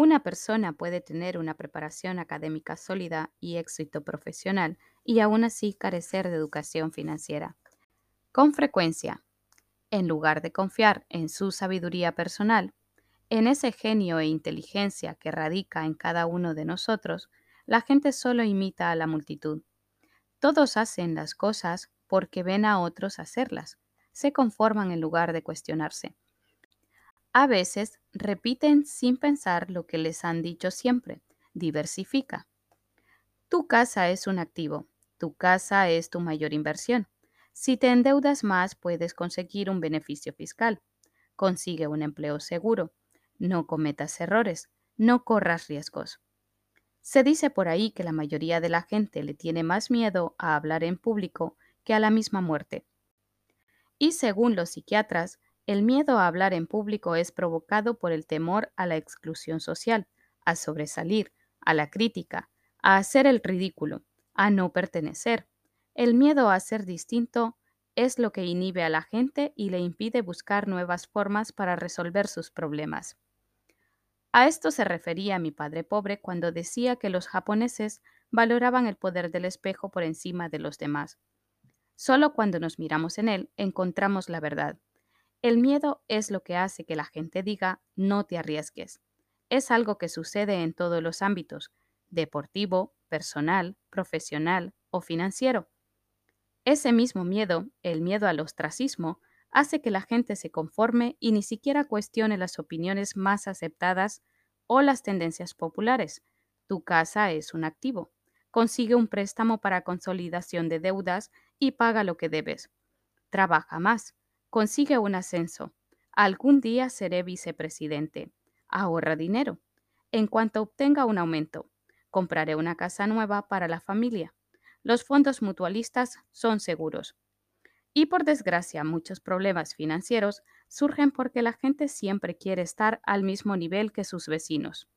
Una persona puede tener una preparación académica sólida y éxito profesional y aún así carecer de educación financiera. Con frecuencia, en lugar de confiar en su sabiduría personal, en ese genio e inteligencia que radica en cada uno de nosotros, la gente solo imita a la multitud. Todos hacen las cosas porque ven a otros hacerlas, se conforman en lugar de cuestionarse. A veces repiten sin pensar lo que les han dicho siempre. Diversifica. Tu casa es un activo. Tu casa es tu mayor inversión. Si te endeudas más, puedes conseguir un beneficio fiscal. Consigue un empleo seguro. No cometas errores. No corras riesgos. Se dice por ahí que la mayoría de la gente le tiene más miedo a hablar en público que a la misma muerte. Y según los psiquiatras, el miedo a hablar en público es provocado por el temor a la exclusión social, a sobresalir, a la crítica, a hacer el ridículo, a no pertenecer. El miedo a ser distinto es lo que inhibe a la gente y le impide buscar nuevas formas para resolver sus problemas. A esto se refería mi padre pobre cuando decía que los japoneses valoraban el poder del espejo por encima de los demás. Solo cuando nos miramos en él encontramos la verdad. El miedo es lo que hace que la gente diga no te arriesgues. Es algo que sucede en todos los ámbitos, deportivo, personal, profesional o financiero. Ese mismo miedo, el miedo al ostracismo, hace que la gente se conforme y ni siquiera cuestione las opiniones más aceptadas o las tendencias populares. Tu casa es un activo. Consigue un préstamo para consolidación de deudas y paga lo que debes. Trabaja más Consigue un ascenso. Algún día seré vicepresidente. Ahorra dinero. En cuanto obtenga un aumento, compraré una casa nueva para la familia. Los fondos mutualistas son seguros. Y por desgracia, muchos problemas financieros surgen porque la gente siempre quiere estar al mismo nivel que sus vecinos.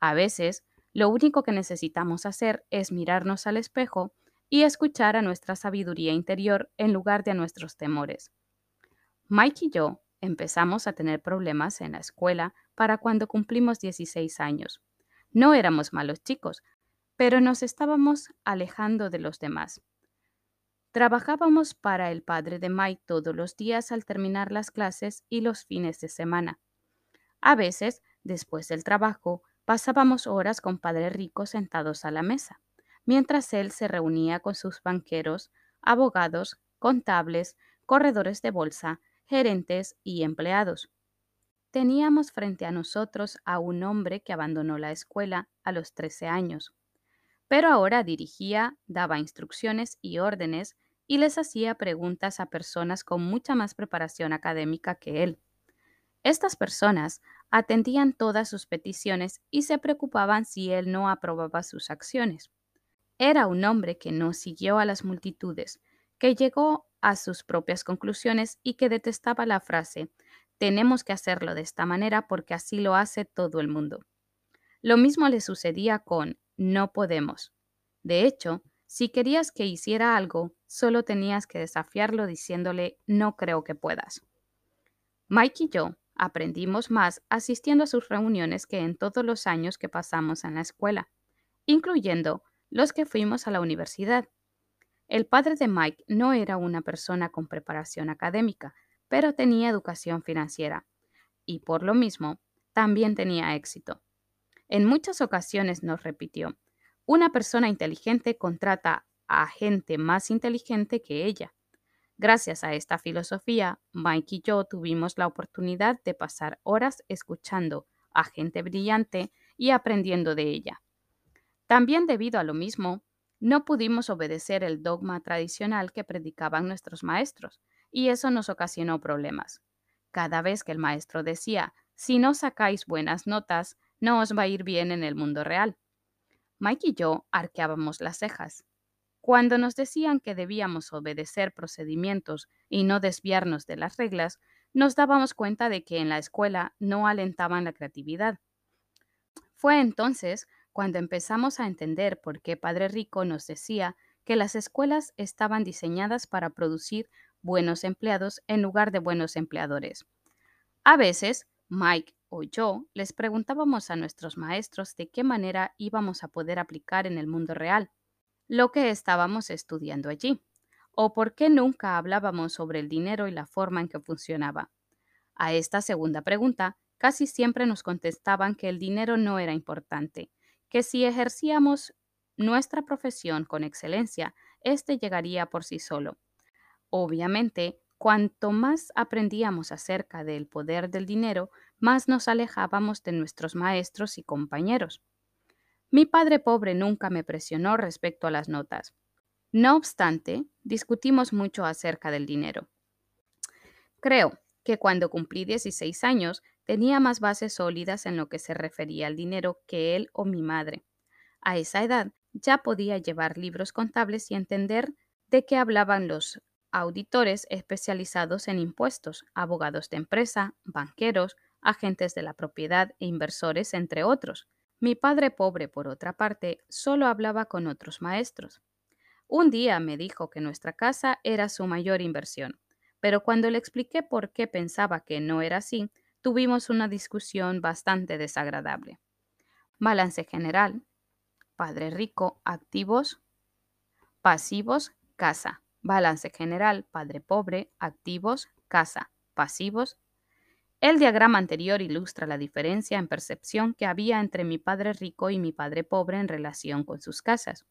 A veces, lo único que necesitamos hacer es mirarnos al espejo y escuchar a nuestra sabiduría interior en lugar de a nuestros temores. Mike y yo empezamos a tener problemas en la escuela para cuando cumplimos 16 años. No éramos malos chicos, pero nos estábamos alejando de los demás. Trabajábamos para el padre de Mike todos los días al terminar las clases y los fines de semana. A veces, después del trabajo, pasábamos horas con Padre Rico sentados a la mesa, mientras él se reunía con sus banqueros, abogados, contables, corredores de bolsa, gerentes y empleados. Teníamos frente a nosotros a un hombre que abandonó la escuela a los 13 años, pero ahora dirigía, daba instrucciones y órdenes y les hacía preguntas a personas con mucha más preparación académica que él. Estas personas atendían todas sus peticiones y se preocupaban si él no aprobaba sus acciones. Era un hombre que no siguió a las multitudes, que llegó a sus propias conclusiones y que detestaba la frase tenemos que hacerlo de esta manera porque así lo hace todo el mundo. Lo mismo le sucedía con no podemos. De hecho, si querías que hiciera algo, solo tenías que desafiarlo diciéndole no creo que puedas. Mike y yo aprendimos más asistiendo a sus reuniones que en todos los años que pasamos en la escuela, incluyendo los que fuimos a la universidad. El padre de Mike no era una persona con preparación académica, pero tenía educación financiera y por lo mismo también tenía éxito. En muchas ocasiones nos repitió, una persona inteligente contrata a gente más inteligente que ella. Gracias a esta filosofía, Mike y yo tuvimos la oportunidad de pasar horas escuchando a gente brillante y aprendiendo de ella. También debido a lo mismo, no pudimos obedecer el dogma tradicional que predicaban nuestros maestros, y eso nos ocasionó problemas. Cada vez que el maestro decía, si no sacáis buenas notas, no os va a ir bien en el mundo real. Mike y yo arqueábamos las cejas. Cuando nos decían que debíamos obedecer procedimientos y no desviarnos de las reglas, nos dábamos cuenta de que en la escuela no alentaban la creatividad. Fue entonces cuando empezamos a entender por qué Padre Rico nos decía que las escuelas estaban diseñadas para producir buenos empleados en lugar de buenos empleadores. A veces, Mike o yo les preguntábamos a nuestros maestros de qué manera íbamos a poder aplicar en el mundo real lo que estábamos estudiando allí, o por qué nunca hablábamos sobre el dinero y la forma en que funcionaba. A esta segunda pregunta, casi siempre nos contestaban que el dinero no era importante, que si ejercíamos nuestra profesión con excelencia, éste llegaría por sí solo. Obviamente, cuanto más aprendíamos acerca del poder del dinero, más nos alejábamos de nuestros maestros y compañeros. Mi padre pobre nunca me presionó respecto a las notas. No obstante, discutimos mucho acerca del dinero. Creo que cuando cumplí 16 años tenía más bases sólidas en lo que se refería al dinero que él o mi madre. A esa edad ya podía llevar libros contables y entender de qué hablaban los auditores especializados en impuestos, abogados de empresa, banqueros, agentes de la propiedad e inversores, entre otros. Mi padre pobre, por otra parte, solo hablaba con otros maestros. Un día me dijo que nuestra casa era su mayor inversión, pero cuando le expliqué por qué pensaba que no era así, tuvimos una discusión bastante desagradable. Balance general. Padre rico, activos, pasivos, casa. Balance general, padre pobre, activos, casa, pasivos, el diagrama anterior ilustra la diferencia en percepción que había entre mi padre rico y mi padre pobre en relación con sus casas.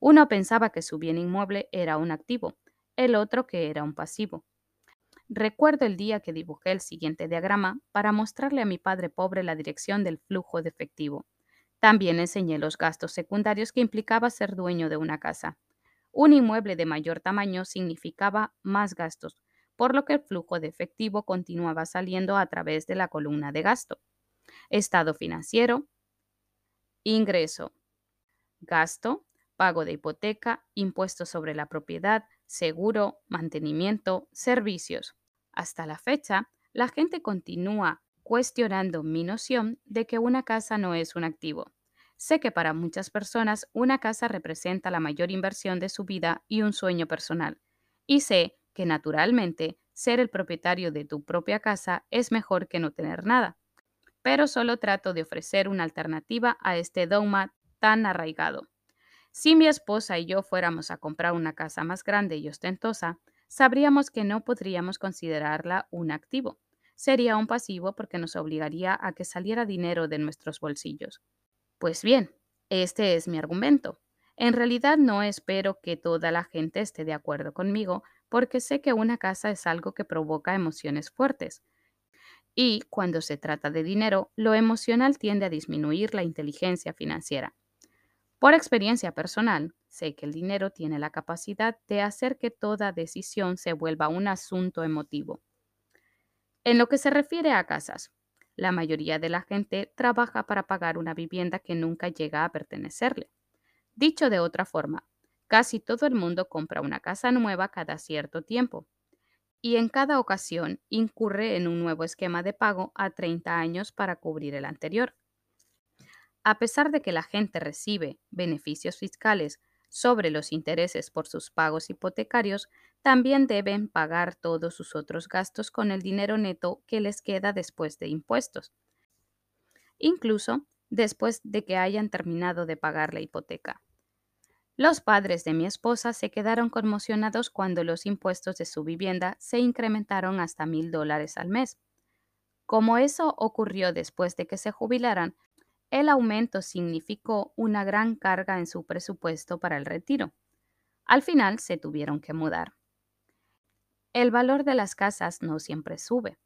Uno pensaba que su bien inmueble era un activo, el otro que era un pasivo. Recuerdo el día que dibujé el siguiente diagrama para mostrarle a mi padre pobre la dirección del flujo de efectivo. También enseñé los gastos secundarios que implicaba ser dueño de una casa. Un inmueble de mayor tamaño significaba más gastos, por lo que el flujo de efectivo continuaba saliendo a través de la columna de gasto. Estado financiero, ingreso, gasto, pago de hipoteca, impuestos sobre la propiedad, seguro, mantenimiento, servicios. Hasta la fecha, la gente continúa cuestionando mi noción de que una casa no es un activo. Sé que para muchas personas una casa representa la mayor inversión de su vida y un sueño personal. Y sé que naturalmente ser el propietario de tu propia casa es mejor que no tener nada. Pero solo trato de ofrecer una alternativa a este dogma tan arraigado. Si mi esposa y yo fuéramos a comprar una casa más grande y ostentosa, sabríamos que no podríamos considerarla un activo. Sería un pasivo porque nos obligaría a que saliera dinero de nuestros bolsillos. Pues bien, este es mi argumento. En realidad no espero que toda la gente esté de acuerdo conmigo, porque sé que una casa es algo que provoca emociones fuertes. Y cuando se trata de dinero, lo emocional tiende a disminuir la inteligencia financiera. Por experiencia personal, sé que el dinero tiene la capacidad de hacer que toda decisión se vuelva un asunto emotivo. En lo que se refiere a casas, la mayoría de la gente trabaja para pagar una vivienda que nunca llega a pertenecerle. Dicho de otra forma, Casi todo el mundo compra una casa nueva cada cierto tiempo y en cada ocasión incurre en un nuevo esquema de pago a 30 años para cubrir el anterior. A pesar de que la gente recibe beneficios fiscales sobre los intereses por sus pagos hipotecarios, también deben pagar todos sus otros gastos con el dinero neto que les queda después de impuestos, incluso después de que hayan terminado de pagar la hipoteca. Los padres de mi esposa se quedaron conmocionados cuando los impuestos de su vivienda se incrementaron hasta mil dólares al mes. Como eso ocurrió después de que se jubilaran, el aumento significó una gran carga en su presupuesto para el retiro. Al final se tuvieron que mudar. El valor de las casas no siempre sube.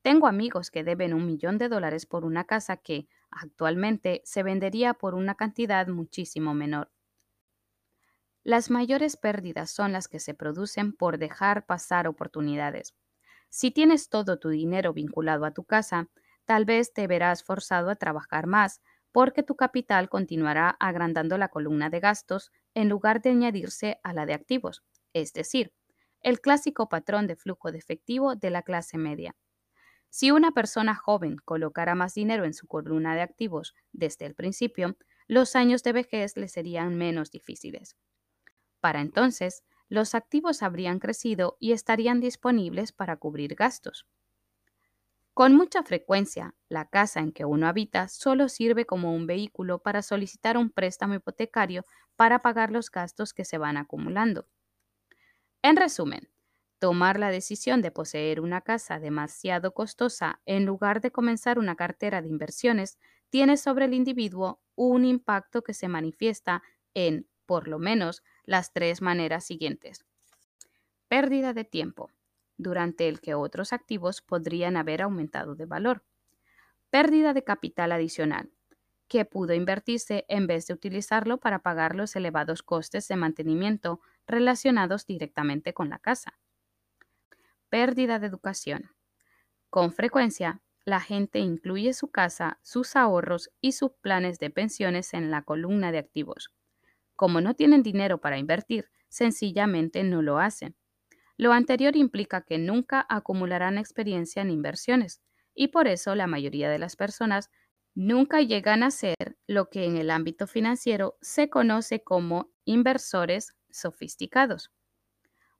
Tengo amigos que deben un millón de dólares por una casa que actualmente se vendería por una cantidad muchísimo menor. Las mayores pérdidas son las que se producen por dejar pasar oportunidades. Si tienes todo tu dinero vinculado a tu casa, tal vez te verás forzado a trabajar más porque tu capital continuará agrandando la columna de gastos en lugar de añadirse a la de activos, es decir, el clásico patrón de flujo de efectivo de la clase media. Si una persona joven colocara más dinero en su columna de activos desde el principio, los años de vejez le serían menos difíciles. Para entonces, los activos habrían crecido y estarían disponibles para cubrir gastos. Con mucha frecuencia, la casa en que uno habita solo sirve como un vehículo para solicitar un préstamo hipotecario para pagar los gastos que se van acumulando. En resumen, tomar la decisión de poseer una casa demasiado costosa en lugar de comenzar una cartera de inversiones tiene sobre el individuo un impacto que se manifiesta en, por lo menos, las tres maneras siguientes. Pérdida de tiempo durante el que otros activos podrían haber aumentado de valor. Pérdida de capital adicional, que pudo invertirse en vez de utilizarlo para pagar los elevados costes de mantenimiento relacionados directamente con la casa. Pérdida de educación. Con frecuencia, la gente incluye su casa, sus ahorros y sus planes de pensiones en la columna de activos. Como no tienen dinero para invertir, sencillamente no lo hacen. Lo anterior implica que nunca acumularán experiencia en inversiones y por eso la mayoría de las personas nunca llegan a ser lo que en el ámbito financiero se conoce como inversores sofisticados.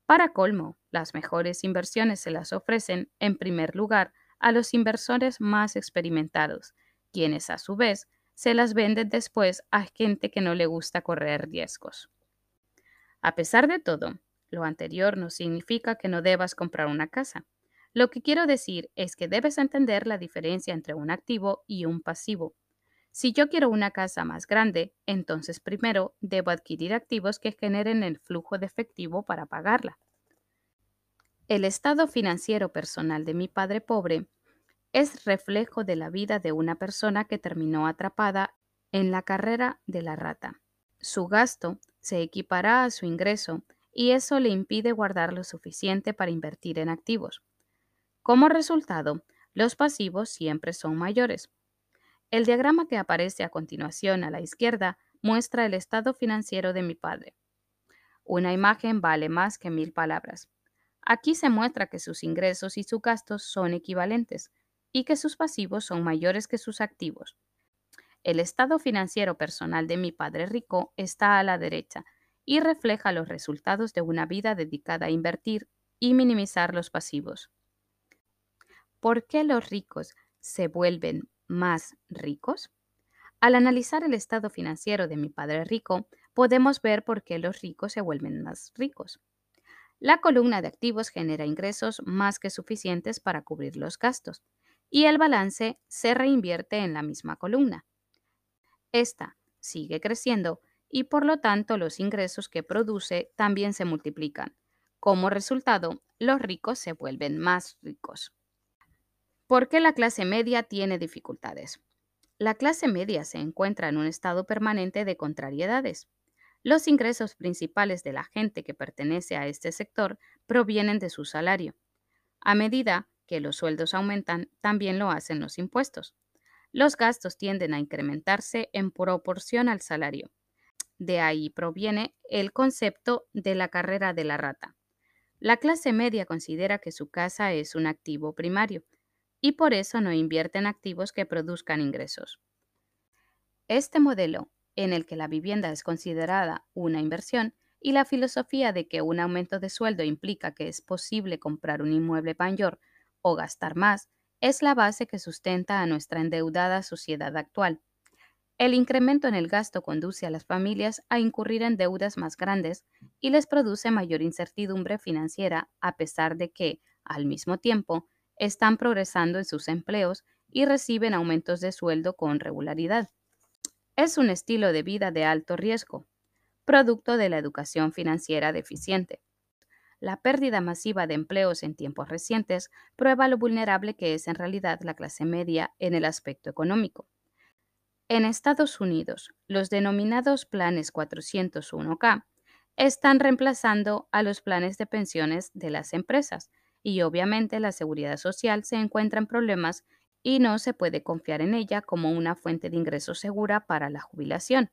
Para colmo, las mejores inversiones se las ofrecen en primer lugar a los inversores más experimentados, quienes a su vez se las venden después a gente que no le gusta correr riesgos. A pesar de todo, lo anterior no significa que no debas comprar una casa. Lo que quiero decir es que debes entender la diferencia entre un activo y un pasivo. Si yo quiero una casa más grande, entonces primero debo adquirir activos que generen el flujo de efectivo para pagarla. El estado financiero personal de mi padre pobre es reflejo de la vida de una persona que terminó atrapada en la carrera de la rata. Su gasto se equipará a su ingreso y eso le impide guardar lo suficiente para invertir en activos. Como resultado, los pasivos siempre son mayores. El diagrama que aparece a continuación a la izquierda muestra el estado financiero de mi padre. Una imagen vale más que mil palabras. Aquí se muestra que sus ingresos y sus gastos son equivalentes y que sus pasivos son mayores que sus activos. El estado financiero personal de mi padre rico está a la derecha y refleja los resultados de una vida dedicada a invertir y minimizar los pasivos. ¿Por qué los ricos se vuelven más ricos? Al analizar el estado financiero de mi padre rico, podemos ver por qué los ricos se vuelven más ricos. La columna de activos genera ingresos más que suficientes para cubrir los gastos y el balance se reinvierte en la misma columna. Esta sigue creciendo y por lo tanto los ingresos que produce también se multiplican. Como resultado, los ricos se vuelven más ricos. ¿Por qué la clase media tiene dificultades? La clase media se encuentra en un estado permanente de contrariedades. Los ingresos principales de la gente que pertenece a este sector provienen de su salario. A medida que los sueldos aumentan, también lo hacen los impuestos. Los gastos tienden a incrementarse en proporción al salario. De ahí proviene el concepto de la carrera de la rata. La clase media considera que su casa es un activo primario y por eso no invierte en activos que produzcan ingresos. Este modelo, en el que la vivienda es considerada una inversión, y la filosofía de que un aumento de sueldo implica que es posible comprar un inmueble mayor o gastar más, es la base que sustenta a nuestra endeudada sociedad actual. El incremento en el gasto conduce a las familias a incurrir en deudas más grandes y les produce mayor incertidumbre financiera a pesar de que, al mismo tiempo, están progresando en sus empleos y reciben aumentos de sueldo con regularidad. Es un estilo de vida de alto riesgo, producto de la educación financiera deficiente. La pérdida masiva de empleos en tiempos recientes prueba lo vulnerable que es en realidad la clase media en el aspecto económico. En Estados Unidos, los denominados planes 401k están reemplazando a los planes de pensiones de las empresas y obviamente la seguridad social se encuentra en problemas y no se puede confiar en ella como una fuente de ingresos segura para la jubilación.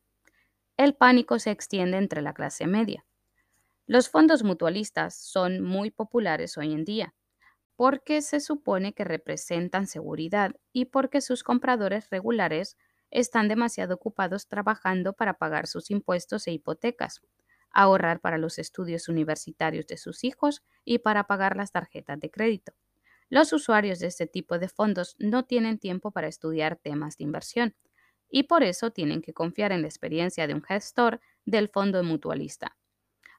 El pánico se extiende entre la clase media. Los fondos mutualistas son muy populares hoy en día porque se supone que representan seguridad y porque sus compradores regulares están demasiado ocupados trabajando para pagar sus impuestos e hipotecas, ahorrar para los estudios universitarios de sus hijos y para pagar las tarjetas de crédito. Los usuarios de este tipo de fondos no tienen tiempo para estudiar temas de inversión y por eso tienen que confiar en la experiencia de un gestor del fondo mutualista.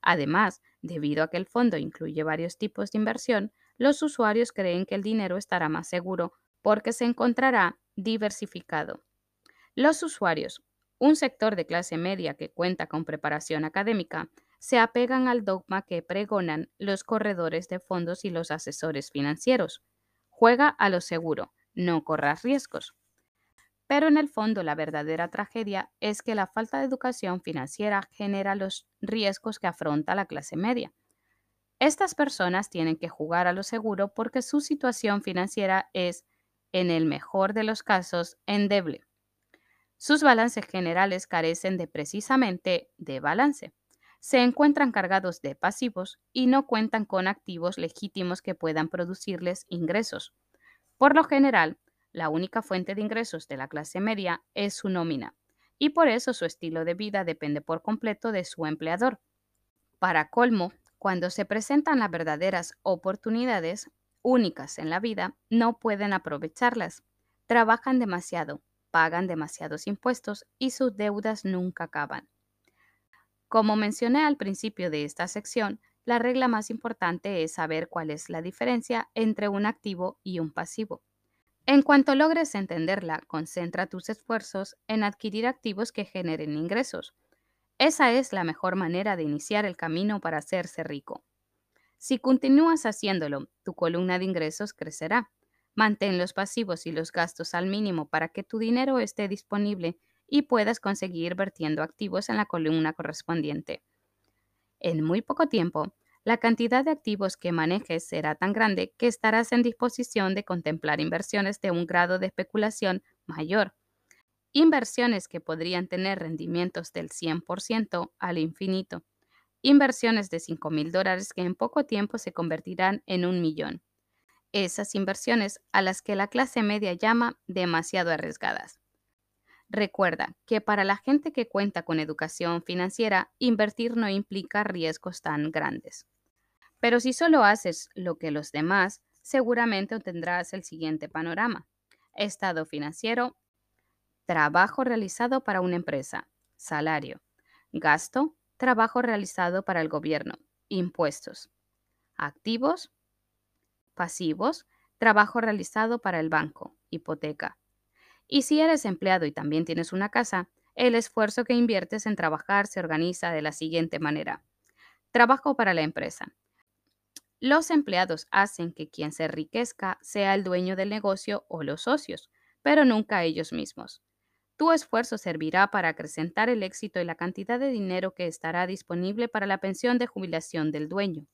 Además, debido a que el fondo incluye varios tipos de inversión, los usuarios creen que el dinero estará más seguro porque se encontrará diversificado. Los usuarios, un sector de clase media que cuenta con preparación académica, se apegan al dogma que pregonan los corredores de fondos y los asesores financieros. Juega a lo seguro, no corras riesgos. Pero en el fondo la verdadera tragedia es que la falta de educación financiera genera los riesgos que afronta la clase media. Estas personas tienen que jugar a lo seguro porque su situación financiera es, en el mejor de los casos, endeble. Sus balances generales carecen de precisamente de balance se encuentran cargados de pasivos y no cuentan con activos legítimos que puedan producirles ingresos. Por lo general, la única fuente de ingresos de la clase media es su nómina, y por eso su estilo de vida depende por completo de su empleador. Para colmo, cuando se presentan las verdaderas oportunidades únicas en la vida, no pueden aprovecharlas. Trabajan demasiado, pagan demasiados impuestos y sus deudas nunca acaban. Como mencioné al principio de esta sección, la regla más importante es saber cuál es la diferencia entre un activo y un pasivo. En cuanto logres entenderla, concentra tus esfuerzos en adquirir activos que generen ingresos. Esa es la mejor manera de iniciar el camino para hacerse rico. Si continúas haciéndolo, tu columna de ingresos crecerá. Mantén los pasivos y los gastos al mínimo para que tu dinero esté disponible y puedas conseguir vertiendo activos en la columna correspondiente. En muy poco tiempo, la cantidad de activos que manejes será tan grande que estarás en disposición de contemplar inversiones de un grado de especulación mayor. Inversiones que podrían tener rendimientos del 100% al infinito. Inversiones de 5 mil dólares que en poco tiempo se convertirán en un millón. Esas inversiones a las que la clase media llama demasiado arriesgadas. Recuerda que para la gente que cuenta con educación financiera, invertir no implica riesgos tan grandes. Pero si solo haces lo que los demás, seguramente obtendrás el siguiente panorama. Estado financiero, trabajo realizado para una empresa, salario, gasto, trabajo realizado para el gobierno, impuestos, activos, pasivos, trabajo realizado para el banco, hipoteca, y si eres empleado y también tienes una casa, el esfuerzo que inviertes en trabajar se organiza de la siguiente manera. Trabajo para la empresa. Los empleados hacen que quien se enriquezca sea el dueño del negocio o los socios, pero nunca ellos mismos. Tu esfuerzo servirá para acrecentar el éxito y la cantidad de dinero que estará disponible para la pensión de jubilación del dueño.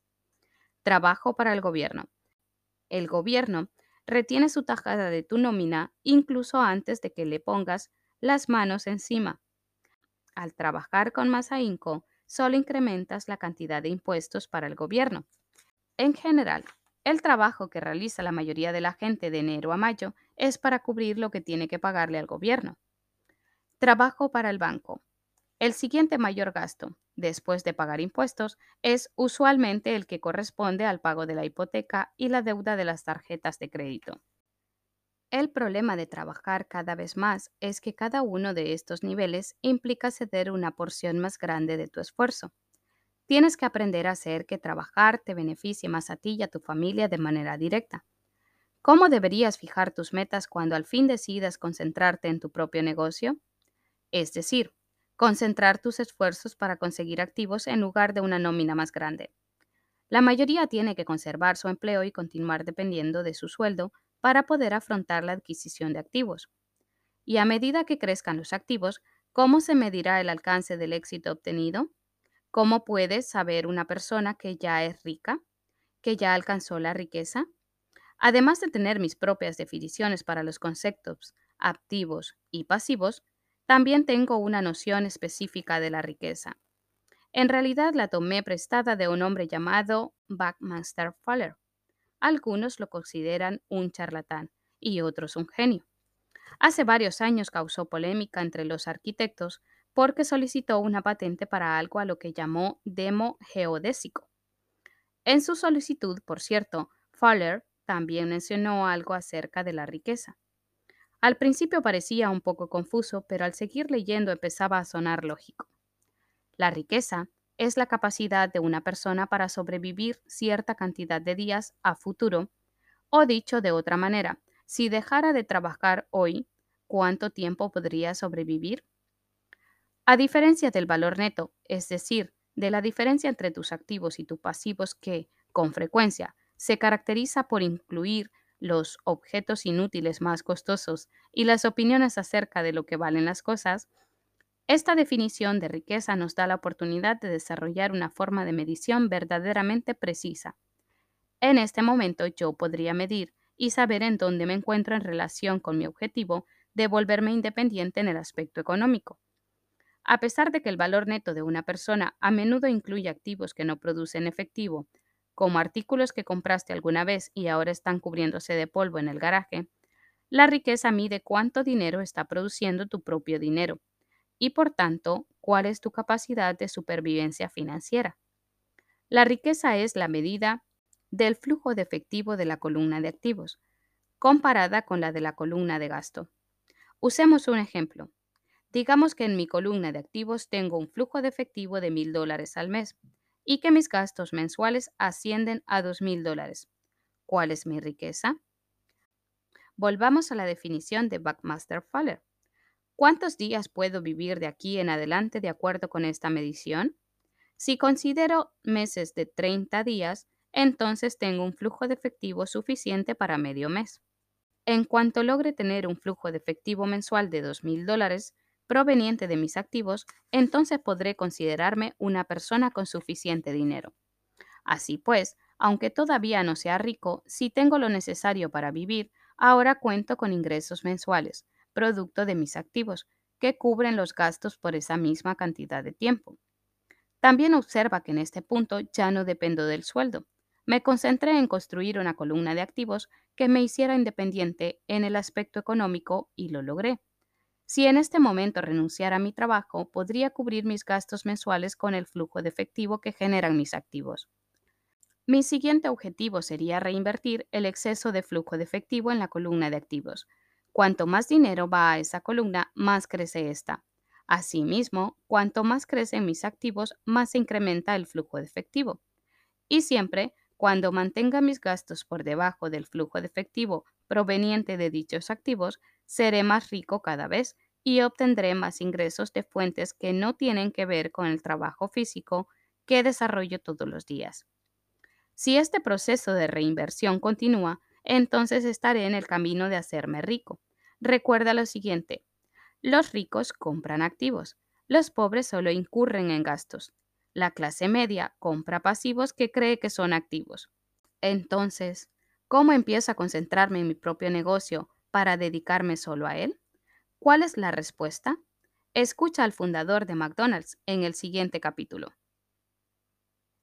Trabajo para el gobierno. El gobierno retiene su tajada de tu nómina incluso antes de que le pongas las manos encima. Al trabajar con más ahínco, solo incrementas la cantidad de impuestos para el gobierno. En general, el trabajo que realiza la mayoría de la gente de enero a mayo es para cubrir lo que tiene que pagarle al gobierno. Trabajo para el banco. El siguiente mayor gasto, después de pagar impuestos, es usualmente el que corresponde al pago de la hipoteca y la deuda de las tarjetas de crédito. El problema de trabajar cada vez más es que cada uno de estos niveles implica ceder una porción más grande de tu esfuerzo. Tienes que aprender a hacer que trabajar te beneficie más a ti y a tu familia de manera directa. ¿Cómo deberías fijar tus metas cuando al fin decidas concentrarte en tu propio negocio? Es decir, concentrar tus esfuerzos para conseguir activos en lugar de una nómina más grande. La mayoría tiene que conservar su empleo y continuar dependiendo de su sueldo para poder afrontar la adquisición de activos. Y a medida que crezcan los activos, ¿cómo se medirá el alcance del éxito obtenido? ¿Cómo puede saber una persona que ya es rica, que ya alcanzó la riqueza? Además de tener mis propias definiciones para los conceptos activos y pasivos, también tengo una noción específica de la riqueza. En realidad la tomé prestada de un hombre llamado Buckminster Fuller. Algunos lo consideran un charlatán y otros un genio. Hace varios años causó polémica entre los arquitectos porque solicitó una patente para algo a lo que llamó demo geodésico. En su solicitud, por cierto, Fuller también mencionó algo acerca de la riqueza. Al principio parecía un poco confuso, pero al seguir leyendo empezaba a sonar lógico. La riqueza es la capacidad de una persona para sobrevivir cierta cantidad de días a futuro, o dicho de otra manera, si dejara de trabajar hoy, ¿cuánto tiempo podría sobrevivir? A diferencia del valor neto, es decir, de la diferencia entre tus activos y tus pasivos que, con frecuencia, se caracteriza por incluir los objetos inútiles más costosos y las opiniones acerca de lo que valen las cosas, esta definición de riqueza nos da la oportunidad de desarrollar una forma de medición verdaderamente precisa. En este momento yo podría medir y saber en dónde me encuentro en relación con mi objetivo de volverme independiente en el aspecto económico. A pesar de que el valor neto de una persona a menudo incluye activos que no producen efectivo, como artículos que compraste alguna vez y ahora están cubriéndose de polvo en el garaje, la riqueza mide cuánto dinero está produciendo tu propio dinero y por tanto cuál es tu capacidad de supervivencia financiera. La riqueza es la medida del flujo de efectivo de la columna de activos, comparada con la de la columna de gasto. Usemos un ejemplo. Digamos que en mi columna de activos tengo un flujo de efectivo de mil dólares al mes y que mis gastos mensuales ascienden a dos mil dólares. ¿Cuál es mi riqueza? Volvamos a la definición de Buckmaster Fuller. ¿Cuántos días puedo vivir de aquí en adelante de acuerdo con esta medición? Si considero meses de 30 días, entonces tengo un flujo de efectivo suficiente para medio mes. En cuanto logre tener un flujo de efectivo mensual de dos mil dólares, proveniente de mis activos, entonces podré considerarme una persona con suficiente dinero. Así pues, aunque todavía no sea rico, si tengo lo necesario para vivir, ahora cuento con ingresos mensuales, producto de mis activos, que cubren los gastos por esa misma cantidad de tiempo. También observa que en este punto ya no dependo del sueldo. Me concentré en construir una columna de activos que me hiciera independiente en el aspecto económico y lo logré. Si en este momento renunciara a mi trabajo, podría cubrir mis gastos mensuales con el flujo de efectivo que generan mis activos. Mi siguiente objetivo sería reinvertir el exceso de flujo de efectivo en la columna de activos. Cuanto más dinero va a esa columna, más crece esta. Asimismo, cuanto más crecen mis activos, más se incrementa el flujo de efectivo. Y siempre, cuando mantenga mis gastos por debajo del flujo de efectivo proveniente de dichos activos, seré más rico cada vez y obtendré más ingresos de fuentes que no tienen que ver con el trabajo físico que desarrollo todos los días. Si este proceso de reinversión continúa, entonces estaré en el camino de hacerme rico. Recuerda lo siguiente, los ricos compran activos, los pobres solo incurren en gastos. La clase media compra pasivos que cree que son activos. Entonces, ¿cómo empiezo a concentrarme en mi propio negocio para dedicarme solo a él? ¿Cuál es la respuesta? Escucha al fundador de McDonald's en el siguiente capítulo.